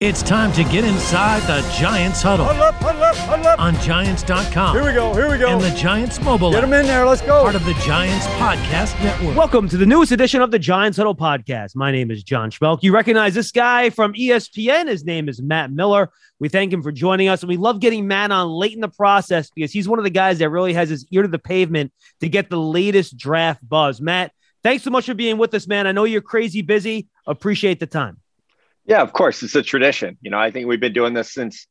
It's time to get inside the Giants huddle. Huddle up, huddle up, huddle up. On Giants.com. Here we go, here we go. And the Giants mobile Get app. them in there, let's go. Part of the Giants Podcast Network. Welcome to the newest edition of the Giants Huddle podcast. My name is John Schmeelk. You recognize this guy from ESPN. His name is Matt Miller. We thank him for joining us, and we love getting Matt on late in the process because he's one of the guys that really has his ear to the pavement to get the latest draft buzz. Matt, thanks so much for being with us, man. I know you're crazy busy. Appreciate the time. Yeah, of course. It's a tradition. You know, I think we've been doing this since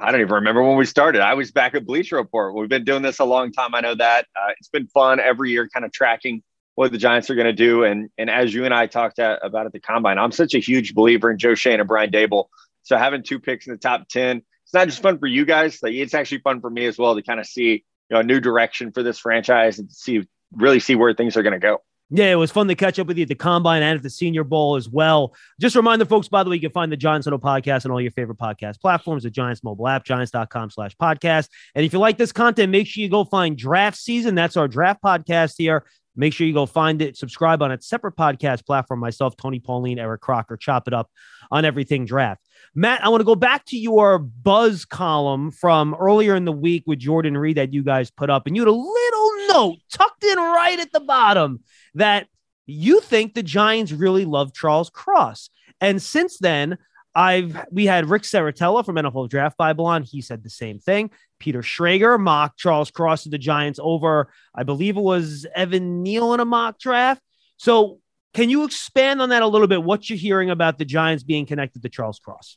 I don't even remember when we started. I was back at Bleacher Report. We've been doing this a long time. I know that. Uh, it's been fun every year, kind of tracking what the Giants are going to do. And and as you and I talked at, about at the combine, I'm such a huge believer in Joe Schoen and Brian Daboll. So having two picks in the top ten, it's not just fun for you guys. Like it's actually fun for me as well to kind of see you know a new direction for this franchise and see really see where things are going to go. Yeah, it was fun to catch up with you at the Combine and at the Senior Bowl as well. Just remind the folks, by the way, you can find the Giants Huddle podcast on all your favorite podcast platforms, the Giants mobile app, giants.com slash podcast. And if you like this content, make sure you go find Draft Season. That's our draft podcast here. Make sure you go find it, subscribe on a separate podcast platform. Myself, Tony Pauline, Eric Crocker, chop it up on everything draft. Matt, I want to go back to your buzz column from earlier in the week with Jordan Reid that you guys put up, and you had a little note tucked in right at the bottom that you think the Giants really love Charles Cross. And since then, I've we had Rick Serritella from NFL Draft Bible on. He said the same thing. Peter Schrager mocked Charles Cross to the Giants over, I believe it was Evan Neal in a mock draft. So can you expand on that a little bit? What you're hearing about the Giants being connected to Charles Cross?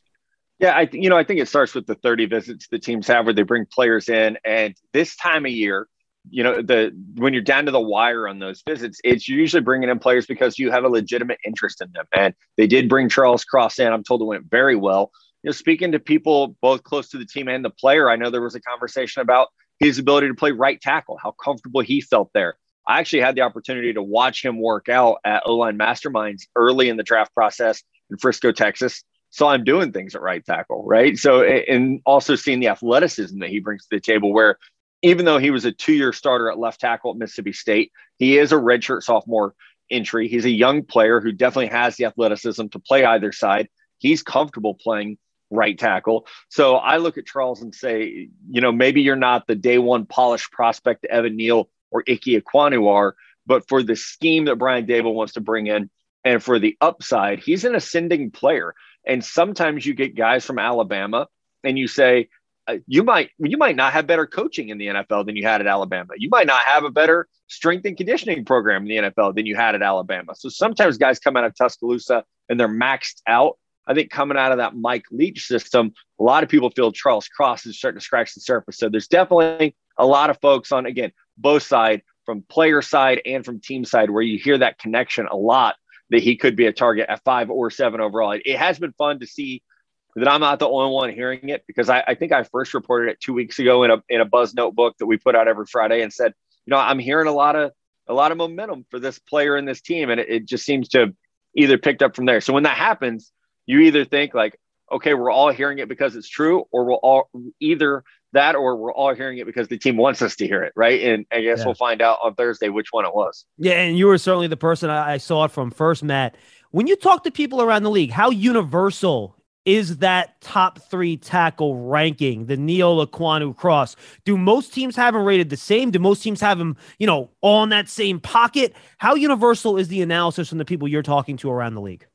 Yeah, I th- you know I think it starts with the 30 visits the teams have where they bring players in, and this time of year, you know the when you're down to the wire on those visits, it's usually bringing in players because you have a legitimate interest in them, and they did bring Charles Cross in. I'm told it went very well. You know, speaking to people both close to the team and the player, I know there was a conversation about his ability to play right tackle, how comfortable he felt there. I actually had the opportunity to watch him work out at O line Masterminds early in the draft process in Frisco, Texas saw him doing things at right tackle, right? So, and also seeing the athleticism that he brings to the table, where even though he was a two year starter at left tackle at Mississippi State, he is a redshirt sophomore entry. He's a young player who definitely has the athleticism to play either side. He's comfortable playing right tackle. So I look at Charles and say, you know, maybe you're not the day one polished prospect Evan Neal or Ike Ekwonu are, but for the scheme that Brian Daboll wants to bring in and for the upside, he's an ascending player. And sometimes you get guys from Alabama and you say, Uh, you might you might not have better coaching in the NFL than you had at Alabama. You might not have a better strength and conditioning program in the NFL than you had at Alabama. So sometimes guys come out of Tuscaloosa and they're maxed out. I think coming out of that Mike Leach system, a lot of people feel Charles Cross is starting to scratch the surface. So there's definitely a lot of folks on again both side from player side and from team side where you hear that connection a lot that he could be a target at five or seven overall. It, it has been fun to see that I'm not the only one hearing it because I, I, think I first reported it two weeks ago in a in a Buzz notebook that we put out every Friday and said, you know, I'm hearing a lot of a lot of momentum for this player and this team, and it, it just seems to either picked up from there. So when that happens, you either think like, okay, we're all hearing it because it's true, or we'll all either that or we're all hearing it because the team wants us to hear it, right? And I guess yeah. we'll find out on Thursday which one it was. Yeah, and you were certainly the person I saw it from first, Matt. When you talk to people around the league, how universal is that top three tackle ranking, the Neal Ekwonu cross? Do most teams have him rated the same? Do most teams have him, you know, all in that same pocket? How universal is the analysis from the people you're talking to around the league?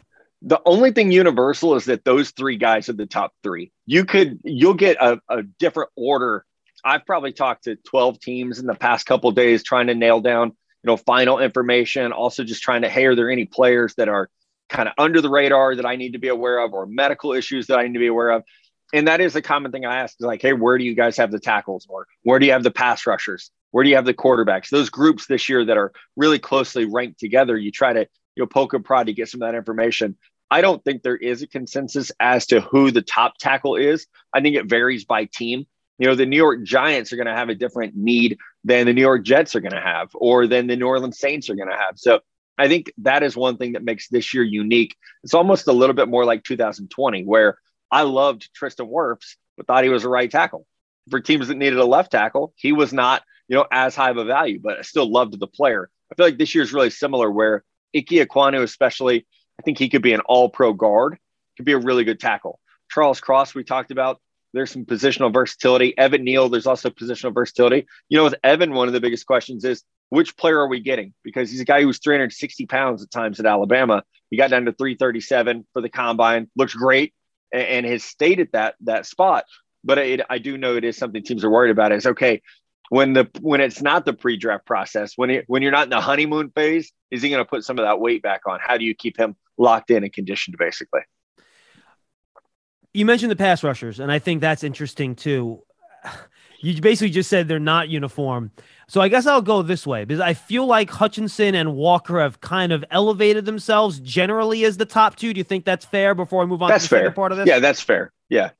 The only thing universal is that those three guys are the top three. You could, you'll get a, a different order. I've probably talked to 12 teams in the past couple days trying to nail down, you know, final information. Also, just trying to, hey, are there any players that are kind of under the radar that I need to be aware of or medical issues that I need to be aware of. And that is a common thing I ask is like, hey, where do you guys have the tackles or where do you have the pass rushers? Where do you have the quarterbacks? Those groups this year that are really closely ranked together, you try to you know poke and prod to get some of that information. I don't think there is a consensus as to who the top tackle is. I think it varies by team. You know, the New York Giants are going to have a different need than the New York Jets are going to have, or than the New Orleans Saints are going to have. So I think that is one thing that makes this year unique. It's almost a little bit more like 2020, where I loved Tristan Wirfs, but thought he was a right tackle. For teams that needed a left tackle, he was not, you know, as high of a value, but I still loved the player. I feel like this year is really similar, where Ike Ekwonu, especially, I think he could be an all-pro guard, could be a really good tackle. Charles Cross, we talked about. There's some positional versatility. Evan Neal, there's also positional versatility. You know, with Evan, one of the biggest questions is which player are we getting? Because he's a guy who was 360 pounds at times at Alabama. He got down to 337 for the combine, looks great, and, and has stayed at that that spot. But it, I do know it is something teams are worried about. Is okay when the when it's not the pre-draft process, when it, when you're not in the honeymoon phase, is he going to put some of that weight back on? How do you keep him locked in and conditioned, basically? You mentioned the pass rushers, and I think that's interesting too. You basically just said they're not uniform. So I guess I'll go this way because I feel like Hutchinson and Walker have kind of elevated themselves generally as the top two. Do you think that's fair before I move on that's to the fair. part of this? Yeah, that's fair. Yeah.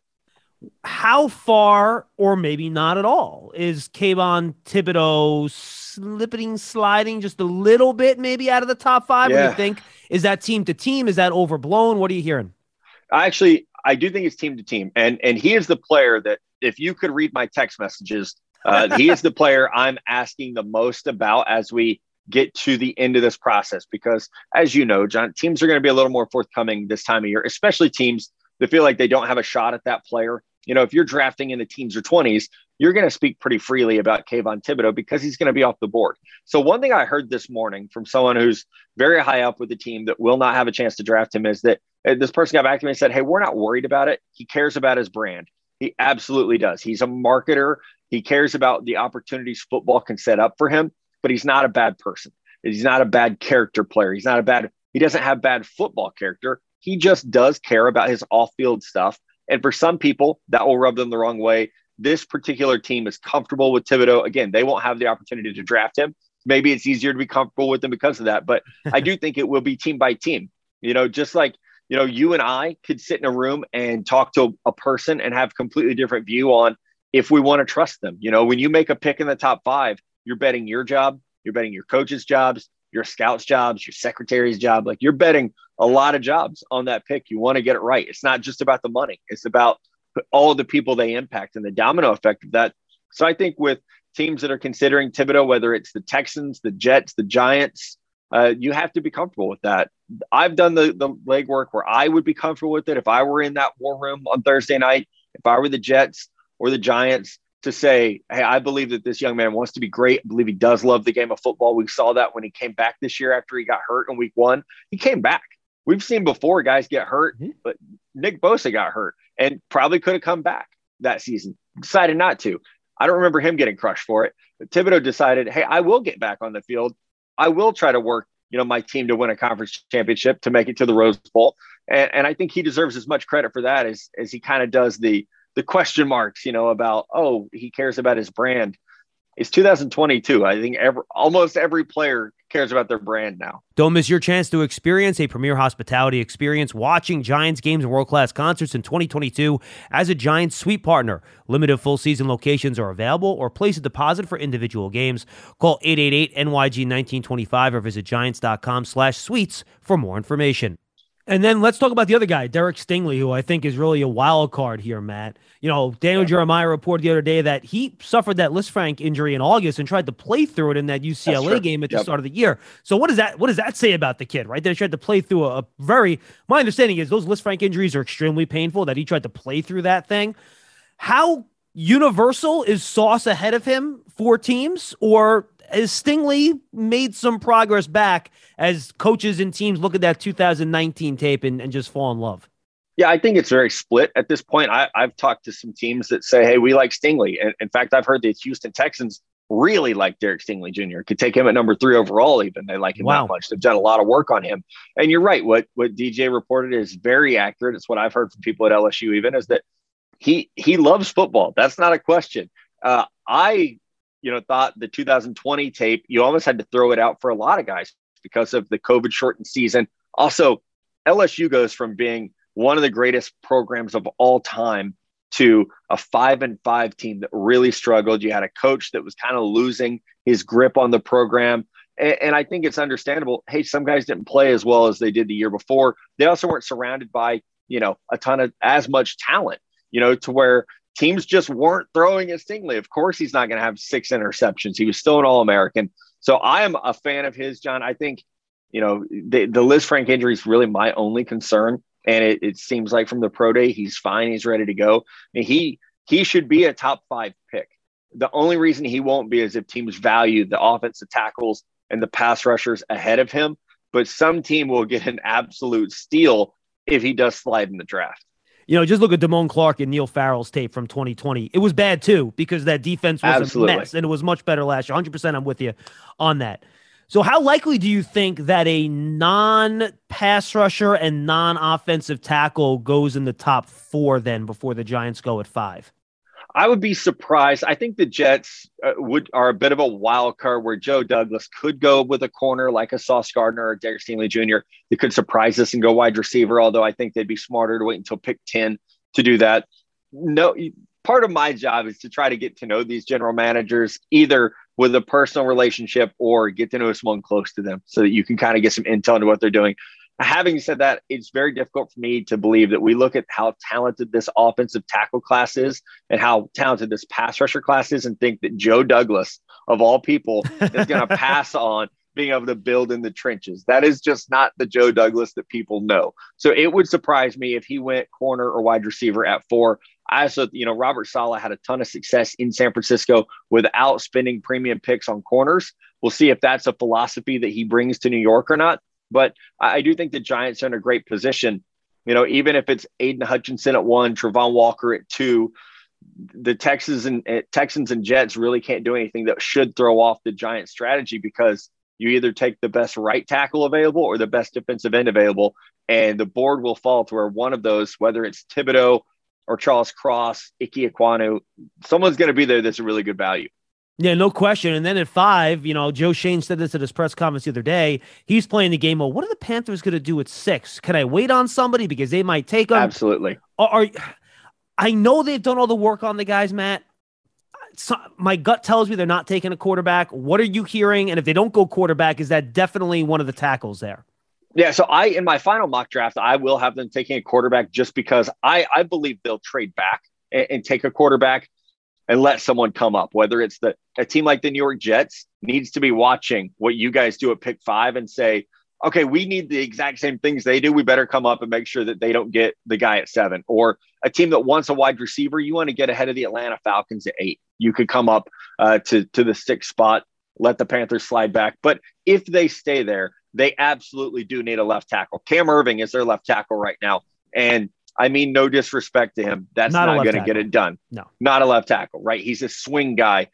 How far, or maybe not at all, is Kayvon Thibodeaux slipping, sliding just a little bit, maybe out of the top five? What do you think? Is that team to team? Is that overblown? What are you hearing? I actually I do think it's team to team, and and he is the player that if you could read my text messages, uh, he is the player I'm asking the most about as we get to the end of this process. Because as you know, John, teams are going to be a little more forthcoming this time of year, especially teams that feel like they don't have a shot at that player. You know, if you're drafting in the teens or 20s, you're going to speak pretty freely about Kayvon Thibodeaux because he's going to be off the board. So one thing I heard this morning from someone who's very high up with the team that will not have a chance to draft him is that uh, this person got back to me and said, Hey, we're not worried about it. He cares about his brand. He absolutely does. He's a marketer. He cares about the opportunities football can set up for him, but he's not a bad person. He's not a bad character player. He's not a bad, he doesn't have bad football character. He just does care about his off field stuff. And for some people, that will rub them the wrong way. This particular team is comfortable with Thibodeaux. Again, they won't have the opportunity to draft him. Maybe it's easier to be comfortable with him because of that. But I do think it will be team by team. You know, just like you know, you and I could sit in a room and talk to a person and have completely different view on if we want to trust them. You know, when you make a pick in the top five, you're betting your job, you're betting your coach's jobs, your scouts' jobs, your secretary's job. Like you're betting a lot of jobs on that pick. You want to get it right. It's not just about the money. It's about all the people they impact and the domino effect of that. So I think with teams that are considering Thibodeaux, whether it's the Texans, the Jets, the Giants, uh, you have to be comfortable with that. I've done the the legwork where I would be comfortable with it if I were in that war room on Thursday night, if I were the Jets or the Giants, to say, hey, I believe that this young man wants to be great. I believe he does love the game of football. We saw that when he came back this year after he got hurt in week one. He came back. We've seen before guys get hurt, Mhm. but Nick Bosa got hurt and probably could have come back that season. Decided not to. I don't remember him getting crushed for it. But Thibodeaux decided, hey, I will get back on the field. I will try to work, you know, my team to win a conference championship to make it to the Rose Bowl. And, and I think he deserves as much credit for that as as he kind of does the the question marks, you know, about oh, he cares about his brand. It's 2022. I think every almost every player cares about their brand now. Don't miss your chance to experience a premier hospitality experience watching Giants games and world class concerts in 2022 as a Giants suite partner. Limited full season locations are available or place a deposit for individual games. Call 888 NYG 1925 or visit giants.com slash suites for more information. And then let's talk about the other guy, Derek Stingley, who I think is really a wild card here, Matt. You know, Daniel Jeremiah reported the other day that he suffered that Lisfranc injury in August and tried to play through it in that UCLA game at the Yep. start of the year. So what does that what does that say about the kid, right? That he tried to play through a, a very my understanding is those Lisfranc injuries are extremely painful, that he tried to play through that thing. How universal is Sauce ahead of him for teams, or has Stingley made some progress back as coaches and teams look at that 2019 tape and, and just fall in love? Yeah, I think it's very split at this point. I, I've talked to some teams that say, hey, we like Stingley. And in fact, I've heard the Houston Texans really like Derek Stingley Jr. Could take him at number three overall, even. They like him Wow. that much. They've done a lot of work on him. And you're right. What what DJ reported is very accurate. It's what I've heard from people at LSU, even, is that he he loves football. That's not a question. Uh, I, you know, thought the 2020 tape, you almost had to throw it out for a lot of guys because of the COVID shortened season. Also, LSU goes from being one of the greatest programs of all time to a five and five team that really struggled. You had a coach that was kind of losing his grip on the program. And, and I think it's understandable. Hey, some guys didn't play as well as they did the year before. They also weren't surrounded by, you know, a ton of as much talent, you know, to where teams just weren't throwing at Stingley. Of course, he's not going to have six interceptions. He was still an All American. So I am a fan of his, John. I think, you know, the, the Lisfranc injury is really my only concern. and it, it seems like from the pro day he's fine, he's ready to go. And he he should be a top five pick. The only reason he won't be is if teams value the offensive tackles and the pass rushers ahead of him. But some team will get an absolute steal if he does slide in the draft. You know, just look at Damone Clark and Neil Farrell's tape from 2020. It was bad too because that defense was Absolutely. a mess and it was much better last year. 100% I'm with you on that. So, how likely do you think that a non pass rusher and non offensive tackle goes in the top four then before the Giants go at five? I would be surprised. I think the Jets uh, would are a bit of a wild card where Joe Douglas could go with a corner like a Sauce Gardner or Derek Stingley Jr. They could surprise us and go wide receiver, although I think they'd be smarter to wait until pick 10 to do that. No, part of my job is to try to get to know these general managers either with a personal relationship or get to know someone close to them so that you can kind of get some intel into what they're doing. Having said that, it's very difficult for me to believe that we look at how talented this offensive tackle class is and how talented this pass rusher class is and think that Joe Douglas, of all people, is going to pass on being able to build in the trenches. That is just not the Joe Douglas that people know. So it would surprise me if he went corner or wide receiver at four. I also, you know, Robert Saleh had a ton of success in San Francisco without spending premium picks on corners. We'll see if that's a philosophy that he brings to New York or not. But I do think the Giants are in a great position. You know, even if it's Aidan Hutchinson at one, Travon Walker at two, the Texans and uh, Texans and Jets really can't do anything that should throw off the Giants strategy because you either take the best right tackle available or the best defensive end available, and the board will fall to where one of those, whether it's Thibodeaux or Charles Cross, Ike Ekwonu, someone's going to be there that's a really good value. Yeah, no question. And then at five, you know, Joe Schoen said this at his press conference the other day. He's playing the game. Well, what are the Panthers going to do at six? Can I wait on somebody because they might take them? Absolutely. Are, are I know they've done all the work on the guys, Matt. So, my gut tells me they're not taking a quarterback. What are you hearing? And if they don't go quarterback, is that definitely one of the tackles there? Yeah, so I in my final mock draft, I will have them taking a quarterback just because I I believe they'll trade back and, and take a quarterback and let someone come up. Whether it's the a team like the New York Jets needs to be watching what you guys do at pick five and say, okay, we need the exact same things they do. We better come up and make sure that they don't get the guy at seven. Or a team that wants a wide receiver, you want to get ahead of the Atlanta Falcons at eight. You could come up uh, to to the sixth spot, let the Panthers slide back. But if they stay there, they absolutely do need a left tackle. Cam Erving is their left tackle right now, and I mean no disrespect to him, that's Not not, going to get it done. No. not a left tackle, right? He's a swing guy,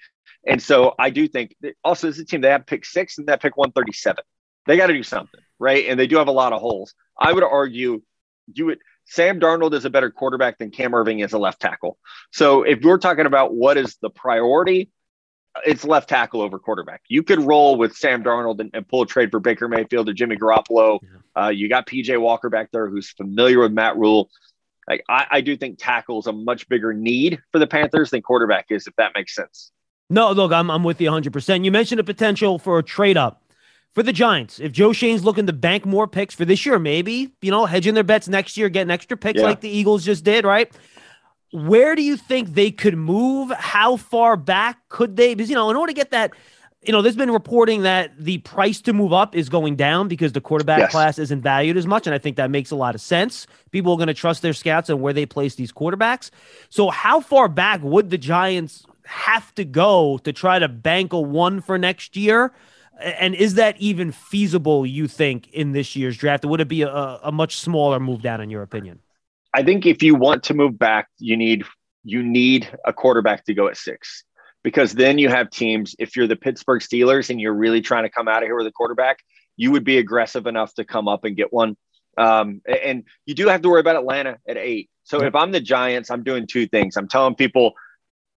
and so I do think that also as a team they have pick six and that pick one thirty seven. They got to do something, right? And they do have a lot of holes. I would argue you would. Sam Darnold is a better quarterback than Cam Erving is a left tackle. So if you're talking about what is the priority, it's left tackle over quarterback. You could roll with Sam Darnold and, and pull a trade for Baker Mayfield or Jimmy Garoppolo. Uh, you got PJ Walker back there who's familiar with Matt Rhule. Like I, I do think tackle is a much bigger need for the Panthers than quarterback is, if that makes sense. No, look, I'm, I'm with you 100%. You mentioned a potential for a trade up for the Giants. If Joe Schoen's looking to bank more picks for this year, maybe, you know, hedging their bets next year, getting extra picks Yeah. like the Eagles just did, right? Where do you think they could move? How far back could they? Because, you know, in order to get that, you know, there's been reporting that the price to move up is going down because the quarterback Yes. class isn't valued as much. And I think that makes a lot of sense. People are going to trust their scouts and where they place these quarterbacks. So, how far back would the Giants have to go to try to bank a one for next year? And is that even feasible, you think, in this year's draft? Or would it be a, a much smaller move down, in your opinion? I think if you want to move back, you need you need a quarterback to go at six because then you have teams. If you're the Pittsburgh Steelers and you're really trying to come out of here with a quarterback, you would be aggressive enough to come up and get one. Um, and you do have to worry about Atlanta at eight. So if I'm the Giants, I'm doing two things. I'm telling people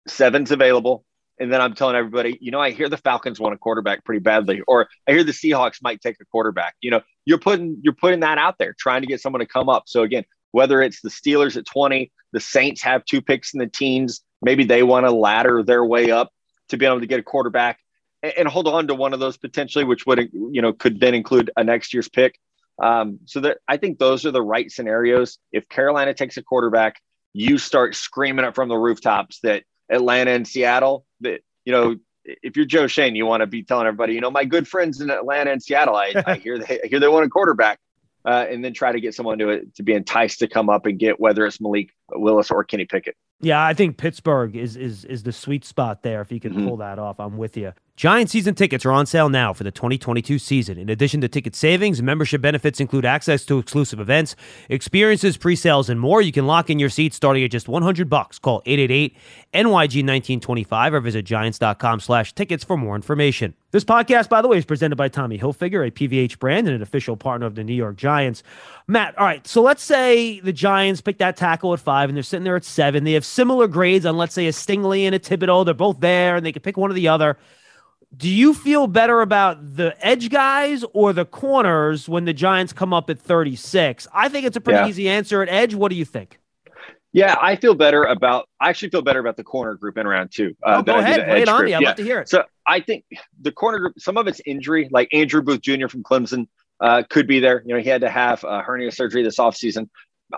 seven's available. And then I'm telling everybody, you know, I hear the Falcons want a quarterback pretty badly, or I hear the Seahawks might take a quarterback. You know, you're putting you're putting that out there, trying to get someone to come up. So again, whether it's the Steelers at 20, the Saints have two picks in the teens, maybe they want to ladder their way up to be able to get a quarterback and, and hold on to one of those potentially, which would you know could then include a next year's pick. Um, so that I think those are the right scenarios. If Carolina takes a quarterback, you start screaming it from the rooftops that Atlanta and Seattle that you know if you're Joe Schoen, you want to be telling everybody, you know, my good friends in Atlanta and Seattle, I, I hear they I hear they want a quarterback. Uh, and then try to get someone to it to be enticed to come up and get whether it's Malik Willis or Kenny Pickett. Yeah, I think Pittsburgh is is is the sweet spot there. If you can Mhm. pull that off, I'm with you. Giant season tickets are on sale now for the 2022 season. In addition to ticket savings, membership benefits include access to exclusive events, experiences, pre-sales, and more. You can lock in your seats starting at just 100 bucks. Call 888-NYG1925 or visit giants.com slash tickets for more information. This podcast, by the way, is presented by Tommy Hilfiger, a PVH brand and an official partner of the New York Giants. Matt, all right, so let's say the Giants pick that tackle at five and they're sitting there at seven. They have similar grades on, let's say, a Stingley and a Thibodeaux. They're both there and they can pick one or the other. Do you feel better about the edge guys or the corners when the Giants come up at 36? I think it's a pretty Yeah. easy answer at edge. What do you think? Yeah, I feel better about. I actually feel better about the corner group in round two. Uh, oh, go ahead. the Lay it on group. me. I'd Yeah. love to hear it. So I think the corner group, some of it's injury, like Andrew Booth Jr. from Clemson uh, could be there. You know, he had to have uh, hernia surgery this offseason.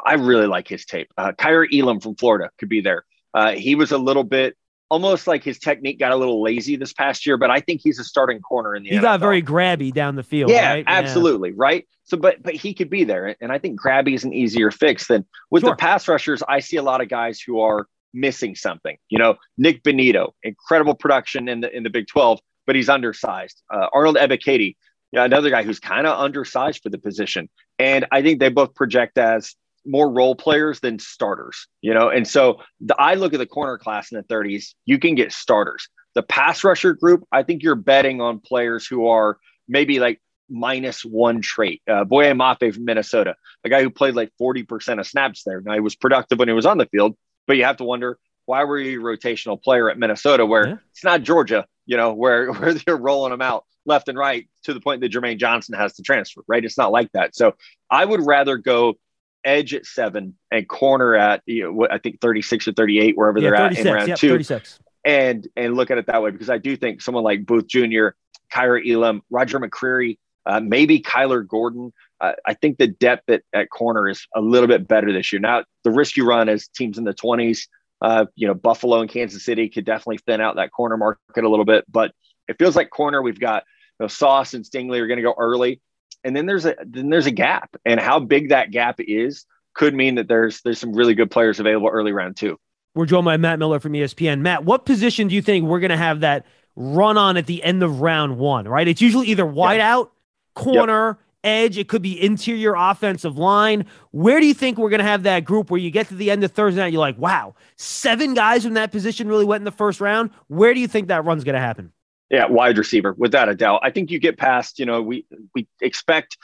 I really like his tape. Uh, Kaiir Elam from Florida could be there. Uh, he was a little bit, almost like his technique got a little lazy this past year, but I think he's a starting corner in the He got very grabby down the field. yeah, right? absolutely, right. So, but but he could be there, and I think Grabby is an easier fix than with Sure. the pass rushers. I see a lot of guys who are missing something. You know, Nik Bonitto, incredible production in the in the Big Twelve, but he's undersized. Uh, Arnold Ebiketie, yeah, another guy who's kind of undersized for the position, and I think they both project as more role players than starters. You know, and so the, I look at the corner class in the 30s. You can get starters. The pass rusher group, I think you're betting on players who are maybe like minus one trait. Uh, Boye Mafe from Minnesota, a guy who played like 40% of snaps there. Now he was productive when he was on the field, but you have to wonder why were you a rotational player at Minnesota where Yeah. it's not Georgia, you know, where, where they're rolling them out left and right to the point that Jermaine Johnson has to transfer, right? It's not like that. So I would rather go edge at seven and corner at, you know, what I think 36 or 38, wherever Yeah, they're at 36. in round Yep, two thirty-six. and and look at it that way because I do think someone like Booth Jr., Kaiir Elam, Roger McCreary, uh, maybe Kyler Gordon. Uh, I think the depth at, at corner is a little bit better this year. Now the risk you run as teams in the twenties, uh, you know, Buffalo and Kansas City could definitely thin out that corner market a little bit, but it feels like corner we've got you know, Sauce and Stingley are going to go early, and then there's a then there's a gap, and how big that gap is could mean that there's there's some really good players available early round two. We're joined by Matt Miller from ESPN. Matt, what position do you think we're going to have that run on at the end of round one, right? It's usually either wide out, corner, edge. It could be interior offensive line. Where do you think we're going to have that group where you get to the end of Thursday night, you're like, wow, seven guys in that position really went in the first round? Where do you think that run's going to happen? Yeah, wide receiver, without a doubt. I think you get past, you know, we we expect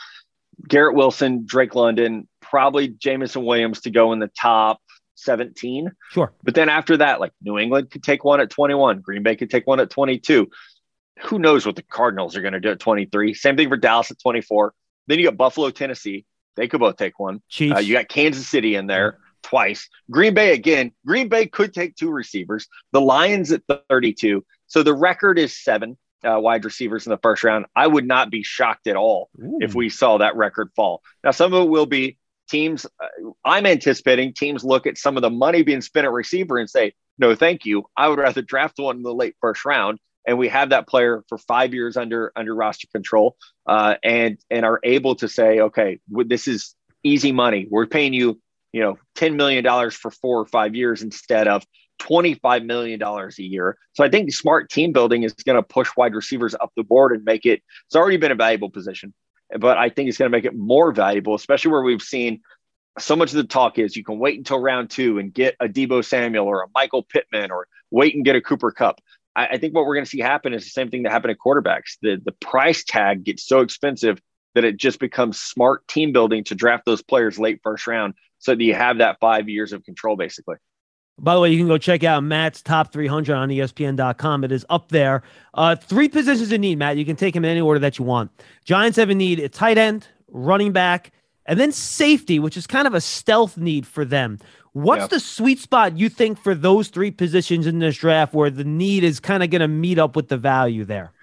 Garrett Wilson, Drake London, probably Jameson Williams to go in the top 17. Sure. But then after that, like New England could take one at 21, Green Bay could take one at 22. Who knows what the Cardinals are going to do at 23? Same thing for Dallas at 24. Then you got Buffalo, Tennessee. They could both take one. Uh, you got Kansas City in there twice. Green Bay again. Green Bay could take two receivers. The Lions at 32. So the record is seven uh, wide receivers in the first round. I would not be shocked at all if we saw that record fall. Now, some of it will be teams. Uh, I'm anticipating teams look at some of the money being spent at receiver and say, no, thank you. I would rather draft one in the late first round. And we have that player for five years under under roster control, uh, and and are able to say, okay, this is easy money. We're paying you, you know, ten million dollars for four or five years instead of $25 million a year. So I think smart team building is going to push wide receivers up the board and make it, it's already been a valuable position, but I think it's going to make it more valuable, especially where we've seen so much of the talk is you can wait until round two and get a Deebo Samuel or a Michael Pittman or wait and get a Cooper Kupp. I, I think what we're going to see happen is the same thing that happened at quarterbacks. The, the price tag gets so expensive that it just becomes smart team building to draft those players late first round so that you have that five years of control basically. By the way, you can go check out Matt's top 300 on ESPN.com. It is up there. Uh, three positions in need, Matt. You can take them in any order that you want. Giants have a need a tight end, running back, and then safety, which is kind of a stealth need for them. What's Yep. the sweet spot you think for those three positions in this draft where the need is kind of going to meet up with the value there?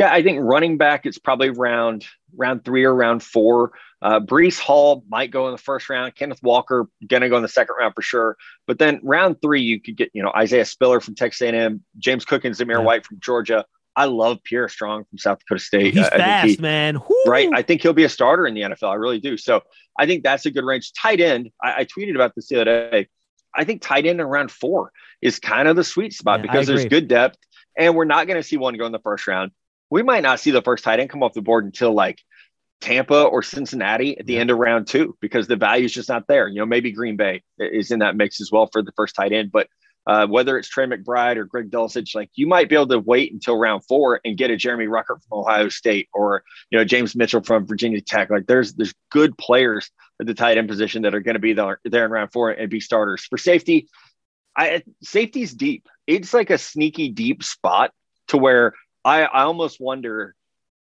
Yeah, I think running back it's probably round round three or round four. Uh, Breece Hall might go in the first round. Kenneth Walker gonna go in the second round for sure. But then round three, you could get you know Isaiah Spiller from Texas A&M, James Cook and Zamir Yeah. White from Georgia, I love Pierre Strong from South Dakota State. He's I fast, he- man. Whoo! right? I think he'll be a starter in the NFL. I really do. So I think that's a good range. Tight end. I, I tweeted about this the other day. I think tight end around four is kind of the sweet spot Yeah, because there's good depth, and we're not going to see one go in the first round. We might not see the first tight end come off the board until like Tampa or Cincinnati at the end of round two because the value is just not there. You know, maybe Green Bay is in that mix as well for the first tight end, but uh, whether it's Trey McBride or Greg Dulcich, like you might be able to wait until round four and get a Jeremy Ruckert from Ohio State or you know James Mitchell from Virginia Tech. Like there's there's good players at the tight end position that are going to be there, there in round four and be starters for safety. I safety's deep. It's like a sneaky deep spot to where I I almost wonder.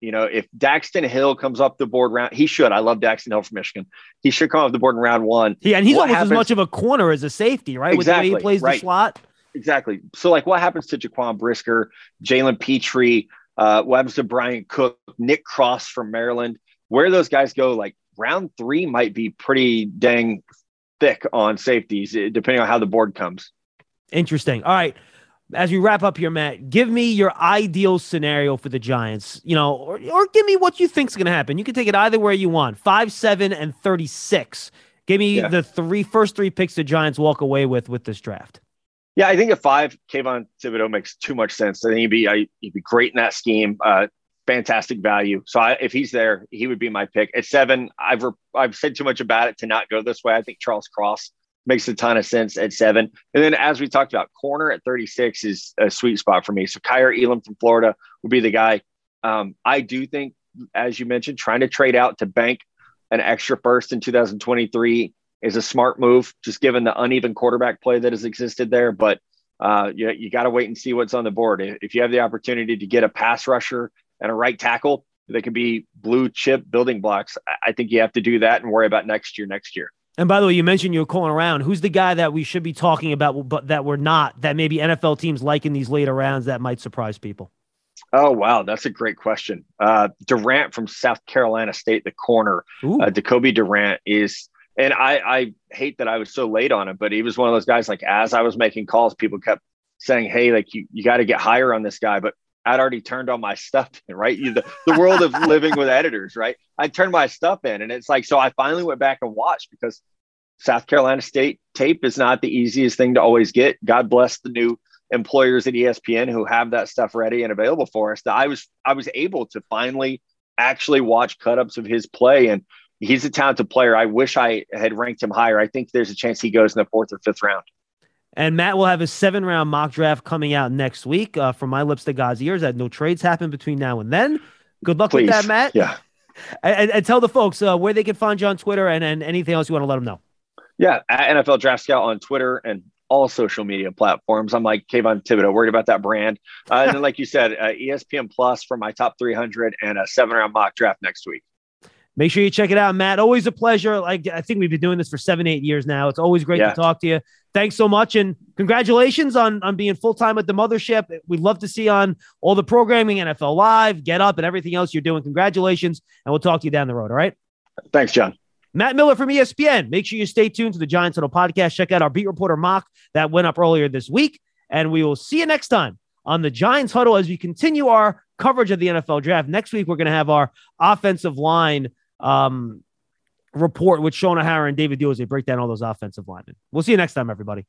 You know, if Daxton Hill comes up the board round, he should. I love Daxton Hill from Michigan. He should come off the board in round one. Yeah, and he's What almost happens- as much of a corner as a safety, right? With the way he Exactly, plays the slot. Exactly. So, like, what happens to Jaquan Brisker, Jalen Pitre, uh, what happens to Bryan Cook, Nick Cross from Maryland? Where those guys go, like round three might be pretty dang thick on safeties, eh, depending on how the board comes. Interesting. All right. As we wrap up here, Matt, give me your ideal scenario for the Giants, you know, or, or give me what you think's going to happen. You can take it either way you want. Five, seven, and 36. Give me Yeah. the three first three picks the Giants walk away with with this draft. Yeah, I think at five, Kayvon Thibodeaux makes too much sense. I think he'd be I, he'd be great in that scheme. Uh, fantastic value. So I, if he's there, he would be my pick. At seven, I've re- I've said too much about it to not go this way. I think Charles Cross makes a ton of sense at seven. And then as we talked about, corner at 36 is a sweet spot for me. So Kaiir Elam from Florida would be the guy. Um, I do think, as you mentioned, trying to trade out to bank an extra first in 2023 is a smart move, just given the uneven quarterback play that has existed there. But uh, you, you got to wait and see what's on the board. If you have the opportunity to get a pass rusher and a right tackle that could be blue chip building blocks, I think you have to do that and worry about next year, next year. And by the way, you mentioned you were calling around. Who's the guy that we should be talking about, but that we're not, that maybe NFL teams like in these later rounds that might surprise people? Oh, wow. That's a great question. Uh, Durant from South Carolina State, the corner, Ooh. uh, Jacoby Durant is, and I, I hate that I was so late on him, but he was one of those guys. Like as I was making calls, people kept saying, "Hey, like you, you got to get higher on this guy." But I'd already turned all my stuff in, right? The, the world of living with editors, right? I turned my stuff in, and it's like so. I finally went back and watched because South Carolina State tape is not the easiest thing to always get. God bless the new employers at ESPN who have that stuff ready and available for us. That I was I was able to finally actually watch cut ups of his play and he's a talented player. I wish I had ranked him higher. I think there's a chance he goes in the fourth or fifth round. And Matt will have a seven round mock draft coming out next week. Uh, from my lips to God's ears, that no trades happen between now and then. Good luck Please. with that, Matt. Yeah. And, and- and tell the folks uh, where they can find you on Twitter and, and anything else you want to let them know. Yeah. At NFL Draft Scout on Twitter and all social media platforms. I'm like Kayvon Thibodeaux, worried about that brand. Uh, and then, like you said, uh, ESPN Plus for my top 300 and a seven round mock draft next week. Make sure you check it out, Matt. Always a pleasure. Like I think we've been doing this for seven, eight years now. It's always great Yeah. to talk to you. Thanks so much, and congratulations on on being full time at the mothership. We'd love to see on all the programming, NFL Live, Get Up, and everything else you're doing. Congratulations, and we'll talk to you down the road. All right. Thanks, John. Matt Miller from ESPN. Make sure you stay tuned to the Giants Huddle podcast. Check out our beat reporter mock that went up earlier this week. And we will see you next time on the Giants Huddle as we continue our coverage of the NFL draft. Next week, we're going to have our offensive line um, report with O'Hara and David as they break down all those offensive linemen. We'll see you next time, everybody.